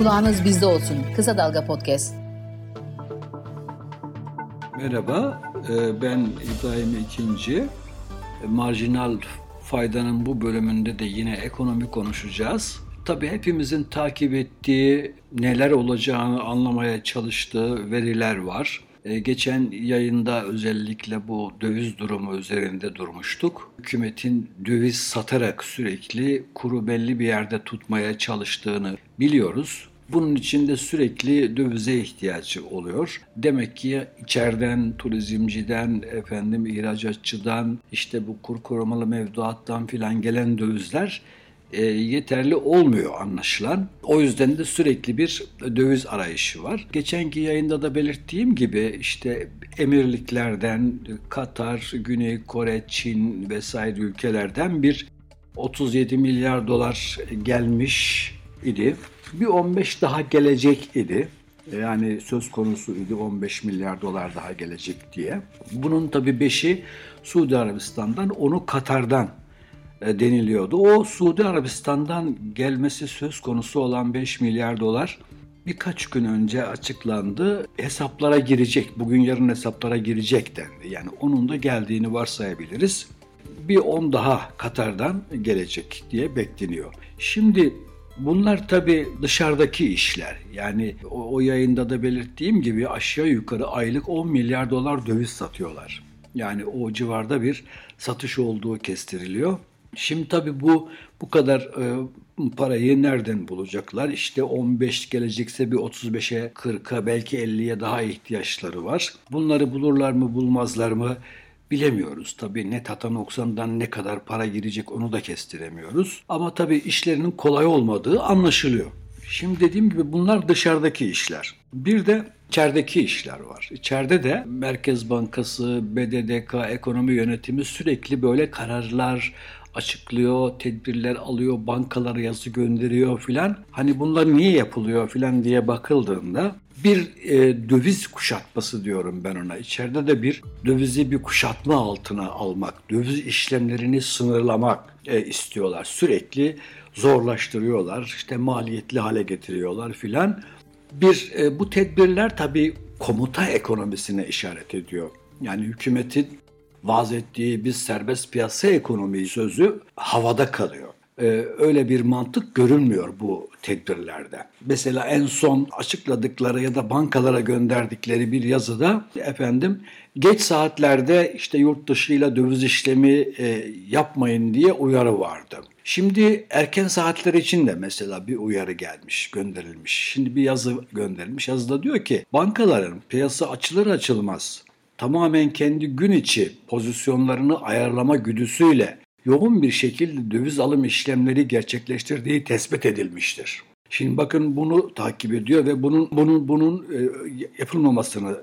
Kulağınız bizde olsun. Kısa Dalga Podcast. Merhaba, e, ben İbrahim İkinci. Marjinal faydanın bu bölümünde de yine ekonomi konuşacağız. Tabii hepimizin takip ettiği, neler olacağını anlamaya çalıştığı veriler var. E, geçen yayında özellikle bu döviz durumu üzerinde durmuştuk. Hükümetin döviz satarak sürekli kuru belli bir yerde tutmaya çalıştığını biliyoruz. Bunun için de sürekli dövize ihtiyacı oluyor. Demek ki içeriden, turizmciden, efendim ihracatçıdan, işte bu kur korumalı mevduattan filan gelen dövizler e, yeterli olmuyor anlaşılan. O yüzden de sürekli bir döviz arayışı var. Geçenki yayında da belirttiğim gibi işte emirliklerden, Katar, Güney Kore, Çin vesaire ülkelerden bir 37 milyar dolar gelmiş idi. Bir 15 daha gelecek idi. Yani söz konusu idi 15 milyar dolar daha gelecek diye. Bunun tabii 5'i Suudi Arabistan'dan, onu Katar'dan e, deniliyordu. O Suudi Arabistan'dan gelmesi söz konusu olan 5 milyar dolar birkaç gün önce açıklandı. Hesaplara girecek, bugün yarın hesaplara girecek dendi. Yani onun da geldiğini varsayabiliriz. Bir 10 daha Katar'dan gelecek diye bekleniyor. Şimdi Bunlar tabii dışarıdaki işler. Yani o, o yayında da belirttiğim gibi aşağı yukarı aylık 10 milyar dolar döviz satıyorlar. Yani o civarda bir satış olduğu kestiriliyor. Şimdi tabii bu bu kadar e, parayı nereden bulacaklar? İşte 15 gelecekse bir 35'e, 40'a belki 50'ye daha ihtiyaçları var. Bunları bulurlar mı, bulmazlar mı? Bilemiyoruz. Tabii net hata noksandan ne kadar para girecek onu da kestiremiyoruz. Ama tabii işlerinin kolay olmadığı anlaşılıyor. Şimdi dediğim gibi bunlar dışarıdaki işler. Bir de içerideki işler var. İçeride de Merkez Bankası, BDDK, ekonomi yönetimi sürekli böyle kararlar, açıklıyor, tedbirler alıyor, bankalara yazı gönderiyor filan. Hani bunlar niye yapılıyor filan diye bakıldığında bir e, döviz kuşatması diyorum ben ona. İçeride de bir dövizi bir kuşatma altına almak, döviz işlemlerini sınırlamak e, istiyorlar. Sürekli zorlaştırıyorlar, işte maliyetli hale getiriyorlar filan. Bir e, bu tedbirler tabii komuta ekonomisine işaret ediyor. Yani hükümetin vaz ettiği bir serbest piyasa ekonomiyi sözü havada kalıyor. Ee, öyle bir mantık görünmüyor bu tedbirlerde. Mesela en son açıkladıkları ya da bankalara gönderdikleri bir yazıda efendim geç saatlerde işte yurt dışıyla döviz işlemi e, yapmayın diye uyarı vardı. Şimdi erken saatler için de mesela bir uyarı gelmiş, gönderilmiş. Şimdi bir yazı gönderilmiş. Yazıda diyor ki bankaların piyasa açılır açılmaz tamamen kendi gün içi pozisyonlarını ayarlama güdüsüyle yoğun bir şekilde döviz alım işlemleri gerçekleştirdiği tespit edilmiştir. Şimdi bakın bunu takip ediyor ve bunun bunun bunun e, yapılmamasını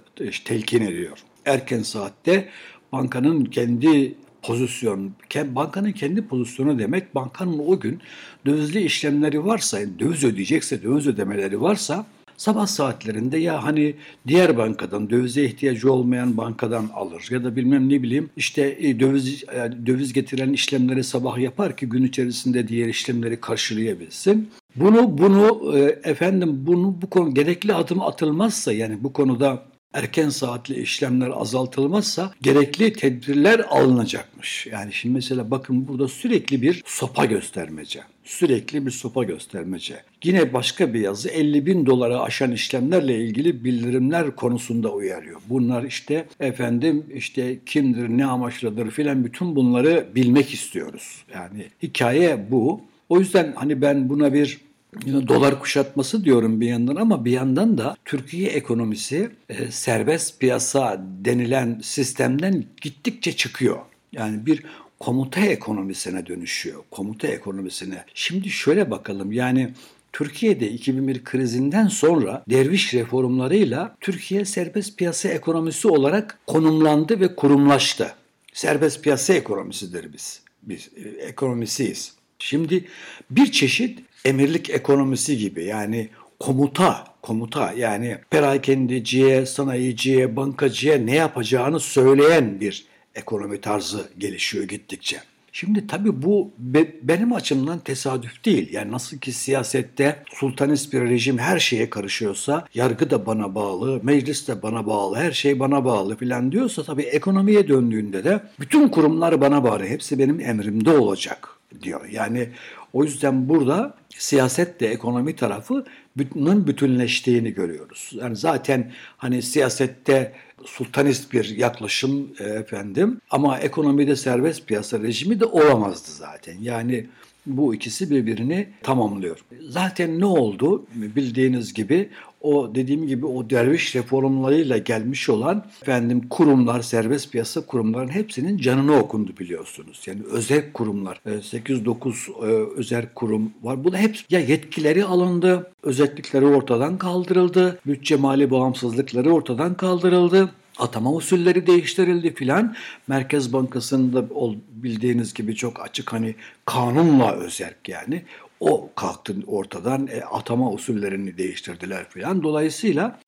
telkin ediyor. Erken saatte bankanın kendi pozisyon, bankanın kendi pozisyonu demek bankanın o gün dövizli işlemleri varsa, döviz ödeyecekse, döviz ödemeleri varsa sabah saatlerinde ya hani diğer bankadan dövize ihtiyacı olmayan bankadan alır ya da bilmem ne bileyim işte e, döviz yani döviz getiren işlemleri sabah yapar ki gün içerisinde diğer işlemleri karşılayabilsin. Bunu bunu e, efendim bunu bu konu gerekli adım atılmazsa yani bu konuda erken saatli işlemler azaltılmazsa gerekli tedbirler alınacakmış. Yani şimdi mesela bakın burada sürekli bir sopa göstermece. Sürekli bir sopa göstermece. Yine başka bir yazı 50 bin dolara aşan işlemlerle ilgili bildirimler konusunda uyarıyor. Bunlar işte efendim işte kimdir, ne amaçladır filan bütün bunları bilmek istiyoruz. Yani hikaye bu. O yüzden hani ben buna bir dolar kuşatması diyorum bir yandan ama bir yandan da Türkiye ekonomisi e, serbest piyasa denilen sistemden gittikçe çıkıyor. Yani bir komuta ekonomisine dönüşüyor. Komuta ekonomisine. Şimdi şöyle bakalım yani Türkiye'de 2001 krizinden sonra derviş reformlarıyla Türkiye serbest piyasa ekonomisi olarak konumlandı ve kurumlaştı. Serbest piyasa ekonomisidir biz. Biz e, ekonomisiyiz. Şimdi bir çeşit emirlik ekonomisi gibi yani komuta, komuta yani perakendeciye, sanayiciye, bankacıya ne yapacağını söyleyen bir ekonomi tarzı gelişiyor gittikçe. Şimdi tabii bu be, benim açımdan tesadüf değil. Yani nasıl ki siyasette sultanist bir rejim her şeye karışıyorsa, yargı da bana bağlı, meclis de bana bağlı, her şey bana bağlı filan diyorsa tabii ekonomiye döndüğünde de bütün kurumlar bana bağlı. Hepsi benim emrimde olacak diyor. Yani o yüzden burada siyaset de ekonomi tarafı bütünün bütünleştiğini görüyoruz. Yani zaten hani siyasette sultanist bir yaklaşım e, efendim ama ekonomide serbest piyasa rejimi de olamazdı zaten. Yani bu ikisi birbirini tamamlıyor. Zaten ne oldu? Bildiğiniz gibi o dediğim gibi o derviş reformlarıyla gelmiş olan efendim kurumlar, serbest piyasa kurumların hepsinin canını okundu biliyorsunuz. Yani özel kurumlar, 8-9 e, e, özel kurum var. Bu da hep ya yetkileri alındı, özellikleri ortadan kaldırıldı, bütçe mali bağımsızlıkları ortadan kaldırıldı atama usulleri değiştirildi filan. Merkez Bankası'nda bildiğiniz gibi çok açık hani kanunla özerk yani. O kalktı ortadan e, atama usullerini değiştirdiler filan. Dolayısıyla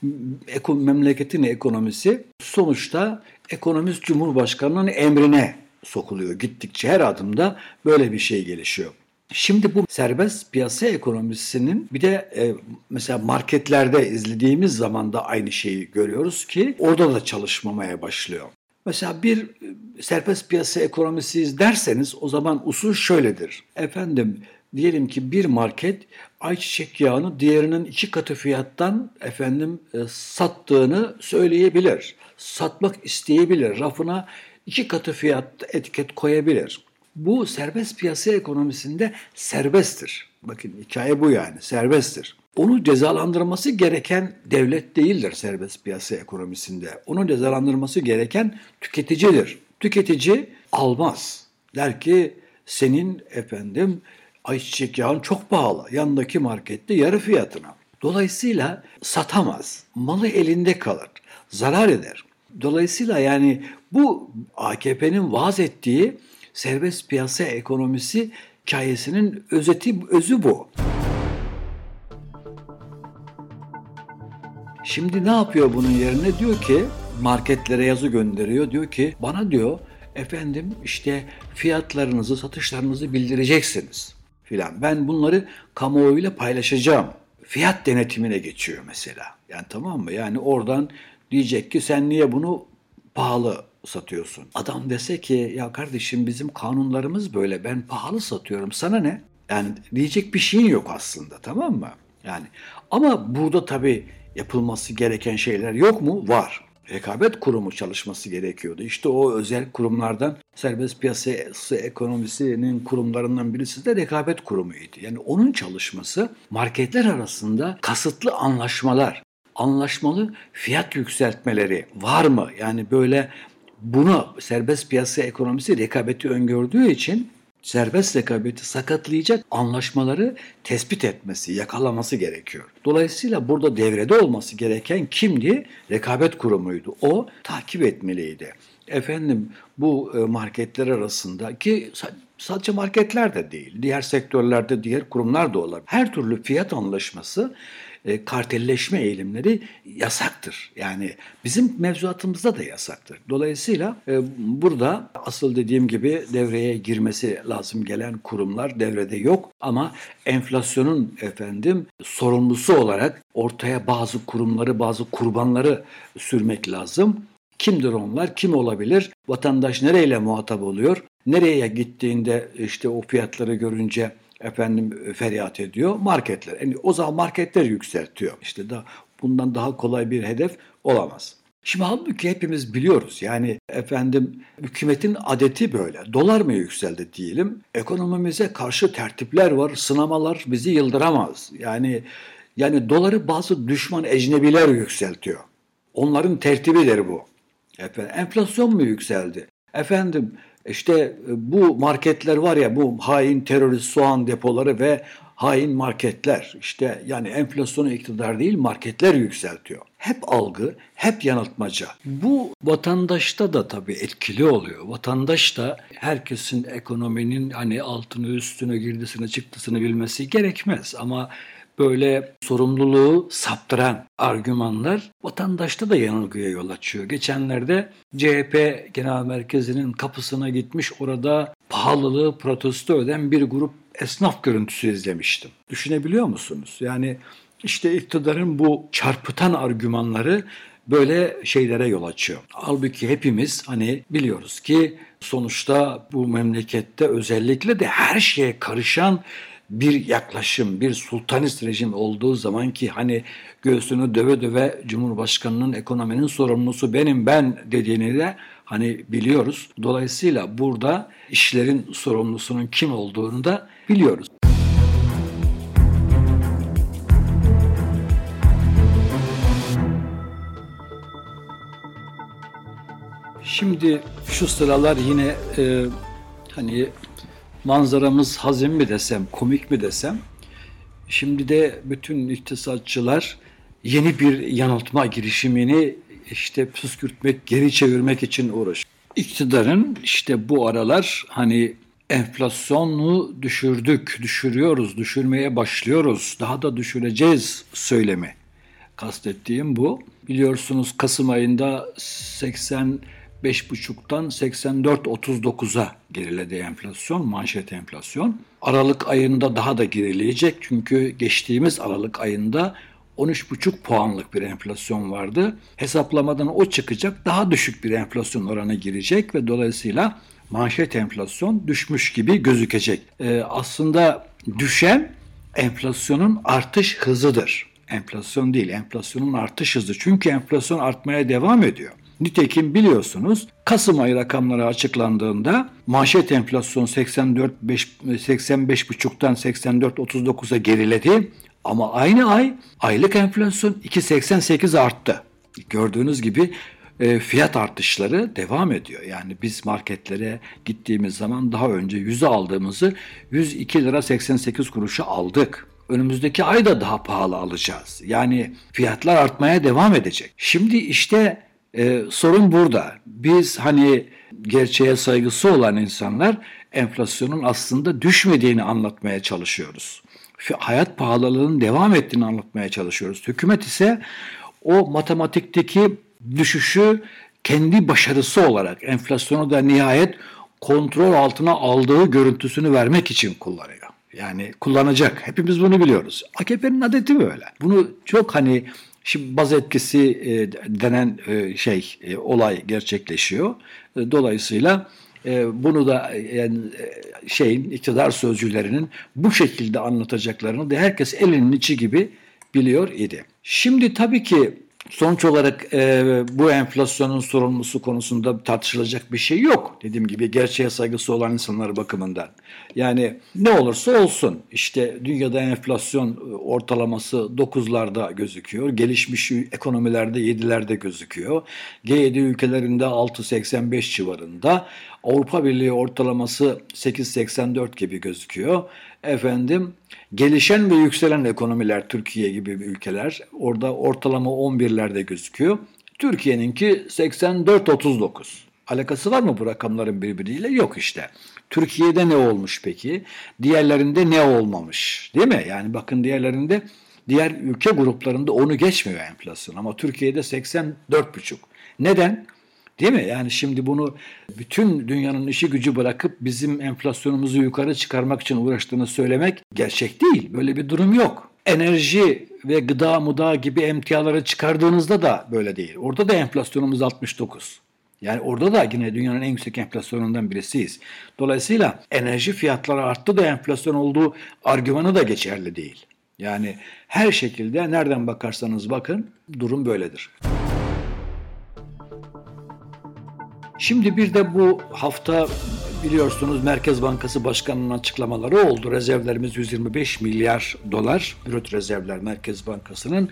eko, memleketin ekonomisi sonuçta ekonomist cumhurbaşkanının emrine sokuluyor. Gittikçe her adımda böyle bir şey gelişiyor. Şimdi bu serbest piyasa ekonomisinin bir de e, mesela marketlerde izlediğimiz zaman da aynı şeyi görüyoruz ki orada da çalışmamaya başlıyor. Mesela bir e, serbest piyasa ekonomisi derseniz o zaman usul şöyledir. Efendim diyelim ki bir market ayçiçek yağını diğerinin iki katı fiyattan efendim e, sattığını söyleyebilir. Satmak isteyebilir. Rafına iki katı fiyat etiket koyabilir. Bu serbest piyasa ekonomisinde serbesttir. Bakın hikaye bu yani serbesttir. Onu cezalandırması gereken devlet değildir serbest piyasa ekonomisinde. Onu cezalandırması gereken tüketicidir. Tüketici almaz. Der ki senin efendim ayçiçek yağın çok pahalı. Yanındaki markette yarı fiyatına. Dolayısıyla satamaz. Malı elinde kalır. Zarar eder. Dolayısıyla yani bu AKP'nin vaaz ettiği serbest piyasa ekonomisi hikayesinin özeti, özü bu. Şimdi ne yapıyor bunun yerine? Diyor ki marketlere yazı gönderiyor. Diyor ki bana diyor efendim işte fiyatlarınızı, satışlarınızı bildireceksiniz filan. Ben bunları kamuoyuyla paylaşacağım. Fiyat denetimine geçiyor mesela. Yani tamam mı? Yani oradan diyecek ki sen niye bunu pahalı satıyorsun. Adam dese ki ya kardeşim bizim kanunlarımız böyle ben pahalı satıyorum sana ne? Yani diyecek bir şeyin yok aslında tamam mı? Yani ama burada tabii yapılması gereken şeyler yok mu? Var. Rekabet kurumu çalışması gerekiyordu. İşte o özel kurumlardan serbest piyasası ekonomisinin kurumlarından birisi de rekabet kurumuydu. Yani onun çalışması marketler arasında kasıtlı anlaşmalar, anlaşmalı fiyat yükseltmeleri var mı? Yani böyle bunu serbest piyasa ekonomisi rekabeti öngördüğü için serbest rekabeti sakatlayacak anlaşmaları tespit etmesi, yakalaması gerekiyor. Dolayısıyla burada devrede olması gereken kimdi? Rekabet kurumuydu. O takip etmeliydi. Efendim bu e, marketler arasında ki sadece marketler de değil, diğer sektörlerde diğer kurumlar da olabilir. Her türlü fiyat anlaşması e, kartelleşme eğilimleri yasaktır. Yani bizim mevzuatımızda da yasaktır. Dolayısıyla e, burada asıl dediğim gibi devreye girmesi lazım gelen kurumlar devrede yok ama enflasyonun efendim sorumlusu olarak ortaya bazı kurumları, bazı kurbanları sürmek lazım. Kimdir onlar? Kim olabilir? Vatandaş nereyle muhatap oluyor? Nereye gittiğinde işte o fiyatları görünce efendim e, feryat ediyor marketler. Yani o zaman marketler yükseltiyor. İşte da bundan daha kolay bir hedef olamaz. Şimdi halbuki hepimiz biliyoruz yani efendim hükümetin adeti böyle. Dolar mı yükseldi diyelim. Ekonomimize karşı tertipler var, sınamalar bizi yıldıramaz. Yani yani doları bazı düşman ecnebiler yükseltiyor. Onların tertibidir bu. Efendim, enflasyon mu yükseldi? Efendim işte e, bu marketler var ya bu hain terörist soğan depoları ve hain marketler işte yani enflasyonu iktidar değil marketler yükseltiyor. Hep algı, hep yanıltmaca. Bu vatandaşta da tabii etkili oluyor. Vatandaş da herkesin ekonominin hani altını üstüne girdisini çıktısını bilmesi gerekmez ama böyle sorumluluğu saptıran argümanlar vatandaşta da yanılgıya yol açıyor. Geçenlerde CHP Genel Merkezi'nin kapısına gitmiş orada pahalılığı protesto eden bir grup esnaf görüntüsü izlemiştim. Düşünebiliyor musunuz? Yani işte iktidarın bu çarpıtan argümanları böyle şeylere yol açıyor. Halbuki hepimiz hani biliyoruz ki sonuçta bu memlekette özellikle de her şeye karışan bir yaklaşım, bir sultanist rejim olduğu zaman ki hani göğsünü döve döve Cumhurbaşkanı'nın ekonominin sorumlusu benim ben dediğini de hani biliyoruz. Dolayısıyla burada işlerin sorumlusunun kim olduğunu da biliyoruz. Şimdi şu sıralar yine e, hani manzaramız hazin mi desem, komik mi desem. Şimdi de bütün iktisatçılar yeni bir yanıltma girişimini işte püskürtmek, geri çevirmek için uğraş. İktidarın işte bu aralar hani enflasyonu düşürdük, düşürüyoruz, düşürmeye başlıyoruz, daha da düşüreceğiz söylemi. Kastettiğim bu. Biliyorsunuz Kasım ayında 80 5,5'tan 84.39'a geriledi enflasyon, manşet enflasyon. Aralık ayında daha da gerileyecek çünkü geçtiğimiz Aralık ayında 13,5 puanlık bir enflasyon vardı. Hesaplamadan o çıkacak daha düşük bir enflasyon oranı girecek ve dolayısıyla manşet enflasyon düşmüş gibi gözükecek. Ee, aslında düşen enflasyonun artış hızıdır. Enflasyon değil, enflasyonun artış hızı. Çünkü enflasyon artmaya devam ediyor. Nitekim biliyorsunuz Kasım ayı rakamları açıklandığında manşet enflasyon 84 85,5'tan 84.39'a geriledi. Ama aynı ay aylık enflasyon 2.88 arttı. Gördüğünüz gibi e, fiyat artışları devam ediyor. Yani biz marketlere gittiğimiz zaman daha önce 100'e aldığımızı 102 lira 88 kuruşa aldık. Önümüzdeki ay da daha pahalı alacağız. Yani fiyatlar artmaya devam edecek. Şimdi işte ee, sorun burada. Biz hani gerçeğe saygısı olan insanlar enflasyonun aslında düşmediğini anlatmaya çalışıyoruz. Hayat pahalılığının devam ettiğini anlatmaya çalışıyoruz. Hükümet ise o matematikteki düşüşü kendi başarısı olarak enflasyonu da nihayet kontrol altına aldığı görüntüsünü vermek için kullanıyor. Yani kullanacak. Hepimiz bunu biliyoruz. AKP'nin adeti böyle. Bunu çok hani Şimdi baz etkisi e, denen e, şey e, olay gerçekleşiyor. Dolayısıyla bunu da yani şeyin iktidar sözcülerinin bu şekilde anlatacaklarını da herkes elinin içi gibi biliyor idi. Şimdi tabii ki Sonuç olarak e, bu enflasyonun sorumlusu konusunda tartışılacak bir şey yok. Dediğim gibi gerçeğe saygısı olan insanlar bakımından. Yani ne olursa olsun işte dünyada enflasyon e, ortalaması 9'larda gözüküyor. Gelişmiş ekonomilerde 7'lerde gözüküyor. G7 ülkelerinde 6.85 civarında. Avrupa Birliği ortalaması 8.84 gibi gözüküyor. Efendim gelişen ve yükselen ekonomiler Türkiye gibi ülkeler orada ortalama 11'lerde gözüküyor. Türkiye'ninki 84-39. Alakası var mı bu rakamların birbiriyle? Yok işte. Türkiye'de ne olmuş peki? Diğerlerinde ne olmamış? Değil mi? Yani bakın diğerlerinde diğer ülke gruplarında onu geçmiyor enflasyon ama Türkiye'de 84,5. Neden? Değil mi? Yani şimdi bunu bütün dünyanın işi gücü bırakıp bizim enflasyonumuzu yukarı çıkarmak için uğraştığını söylemek gerçek değil. Böyle bir durum yok. Enerji ve gıda muda gibi emtiaları çıkardığınızda da böyle değil. Orada da enflasyonumuz 69. Yani orada da yine dünyanın en yüksek enflasyonundan birisiyiz. Dolayısıyla enerji fiyatları arttı da enflasyon olduğu argümanı da geçerli değil. Yani her şekilde nereden bakarsanız bakın durum böyledir. Şimdi bir de bu hafta biliyorsunuz Merkez Bankası Başkanı'nın açıklamaları oldu. Rezervlerimiz 125 milyar dolar. Brüt rezervler Merkez Bankası'nın.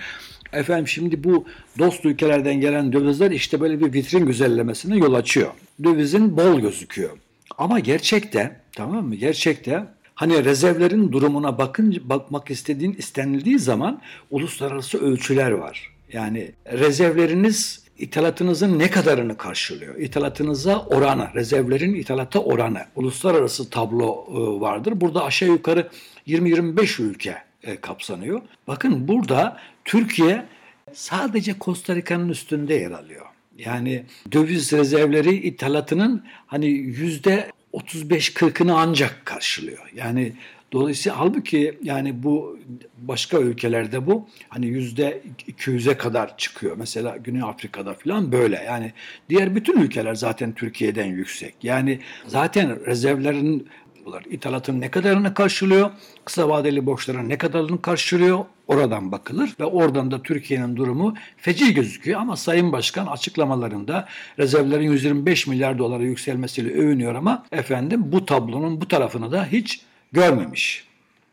Efendim şimdi bu dost ülkelerden gelen dövizler işte böyle bir vitrin güzellemesine yol açıyor. Dövizin bol gözüküyor. Ama gerçekte tamam mı? Gerçekte hani rezervlerin durumuna bakın bakmak istediğin istenildiği zaman uluslararası ölçüler var. Yani rezervleriniz ithalatınızın ne kadarını karşılıyor? İthalatınıza oranı, rezervlerin ithalata oranı, uluslararası tablo e, vardır. Burada aşağı yukarı 20-25 ülke e, kapsanıyor. Bakın burada Türkiye sadece Costa Rica'nın üstünde yer alıyor. Yani döviz rezervleri ithalatının hani yüzde 35-40'ını ancak karşılıyor. Yani dolayısıyla halbuki yani bu başka ülkelerde bu hani yüzde 200'e kadar çıkıyor. Mesela Güney Afrika'da falan böyle. Yani diğer bütün ülkeler zaten Türkiye'den yüksek. Yani zaten rezervlerin ithalatın ne kadarını karşılıyor, kısa vadeli borçların ne kadarını karşılıyor oradan bakılır ve oradan da Türkiye'nin durumu feci gözüküyor ama Sayın Başkan açıklamalarında rezervlerin 125 milyar dolara yükselmesiyle övünüyor ama efendim bu tablonun bu tarafını da hiç görmemiş.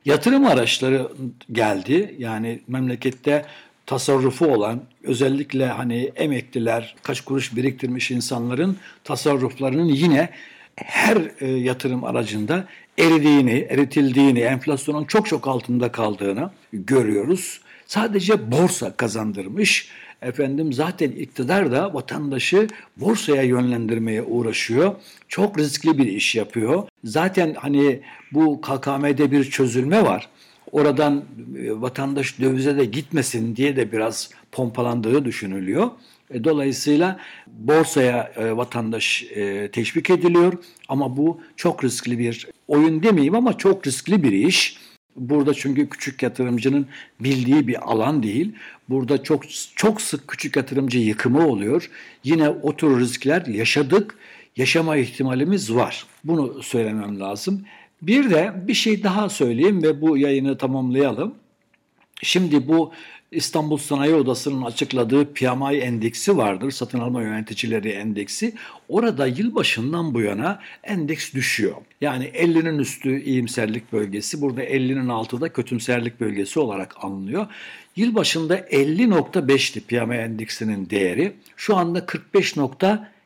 Yatırım araçları geldi. Yani memlekette tasarrufu olan özellikle hani emekliler kaç kuruş biriktirmiş insanların tasarruflarının yine her e, yatırım aracında eridiğini, eritildiğini, enflasyonun çok çok altında kaldığını görüyoruz. Sadece borsa kazandırmış. Efendim zaten iktidar da vatandaşı borsaya yönlendirmeye uğraşıyor. Çok riskli bir iş yapıyor. Zaten hani bu KKM'de bir çözülme var. Oradan e, vatandaş dövize de gitmesin diye de biraz pompalandığı düşünülüyor. E, dolayısıyla borsaya e, vatandaş teşvik ediliyor ama bu çok riskli bir oyun demeyeyim ama çok riskli bir iş. Burada çünkü küçük yatırımcının bildiği bir alan değil. Burada çok çok sık küçük yatırımcı yıkımı oluyor. Yine o tür riskler yaşadık. Yaşama ihtimalimiz var. Bunu söylemem lazım. Bir de bir şey daha söyleyeyim ve bu yayını tamamlayalım. Şimdi bu İstanbul Sanayi Odası'nın açıkladığı PMI endeksi vardır. Satın alma yöneticileri endeksi. Orada yılbaşından bu yana endeks düşüyor. Yani 50'nin üstü iyimserlik bölgesi, burada 50'nin altı da kötümserlik bölgesi olarak alınıyor. Yılbaşında 50.5'ti PMI endeksinin değeri. Şu anda 45.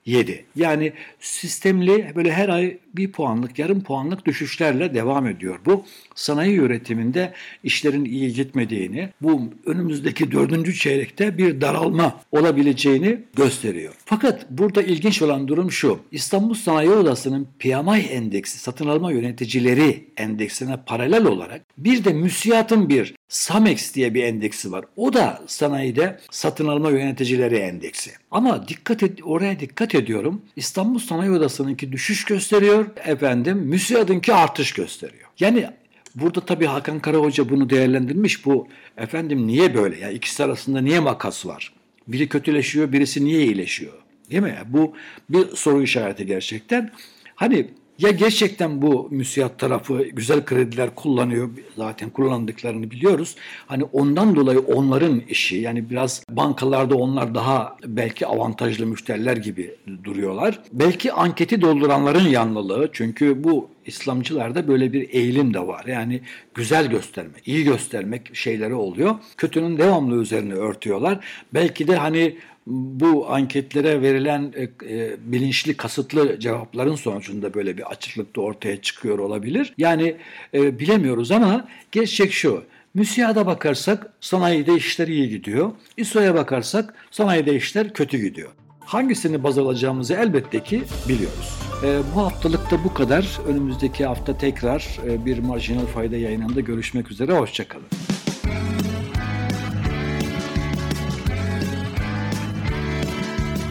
7. Yani sistemli böyle her ay bir puanlık, yarım puanlık düşüşlerle devam ediyor. Bu sanayi üretiminde işlerin iyi gitmediğini, bu önümüzdeki dördüncü çeyrekte bir daralma olabileceğini gösteriyor. Fakat burada ilginç olan durum şu. İstanbul Sanayi Odası'nın PMI endeksi, satın alma yöneticileri endeksine paralel olarak bir de müsiyatın bir SAMEX diye bir endeksi var. O da sanayide satın alma yöneticileri endeksi. Ama dikkat et, oraya dikkat ediyorum. İstanbul Sanayi Odası'nınki düşüş gösteriyor. Efendim MÜSİAD'ınki artış gösteriyor. Yani burada tabii Hakan Kara Hoca bunu değerlendirmiş. Bu efendim niye böyle? Yani ikisi arasında niye makas var? Biri kötüleşiyor, birisi niye iyileşiyor? Değil mi? Bu bir soru işareti gerçekten. Hani ya gerçekten bu müsiyat tarafı güzel krediler kullanıyor zaten kullandıklarını biliyoruz. Hani ondan dolayı onların işi yani biraz bankalarda onlar daha belki avantajlı müşteriler gibi duruyorlar. Belki anketi dolduranların yanlılığı çünkü bu İslamcılarda böyle bir eğilim de var. Yani güzel göstermek, iyi göstermek şeyleri oluyor. Kötünün devamlı üzerine örtüyorlar. Belki de hani bu anketlere verilen e, e, bilinçli kasıtlı cevapların sonucunda böyle bir açıklık da ortaya çıkıyor olabilir. Yani e, bilemiyoruz ama gerçek şu. MÜSİAD'a bakarsak sanayide işler iyi gidiyor. İSO'ya bakarsak sanayide işler kötü gidiyor. Hangisini baz alacağımızı elbette ki biliyoruz. E, bu haftalık da bu kadar. Önümüzdeki hafta tekrar e, bir marjinal fayda yayınında görüşmek üzere. Hoşçakalın.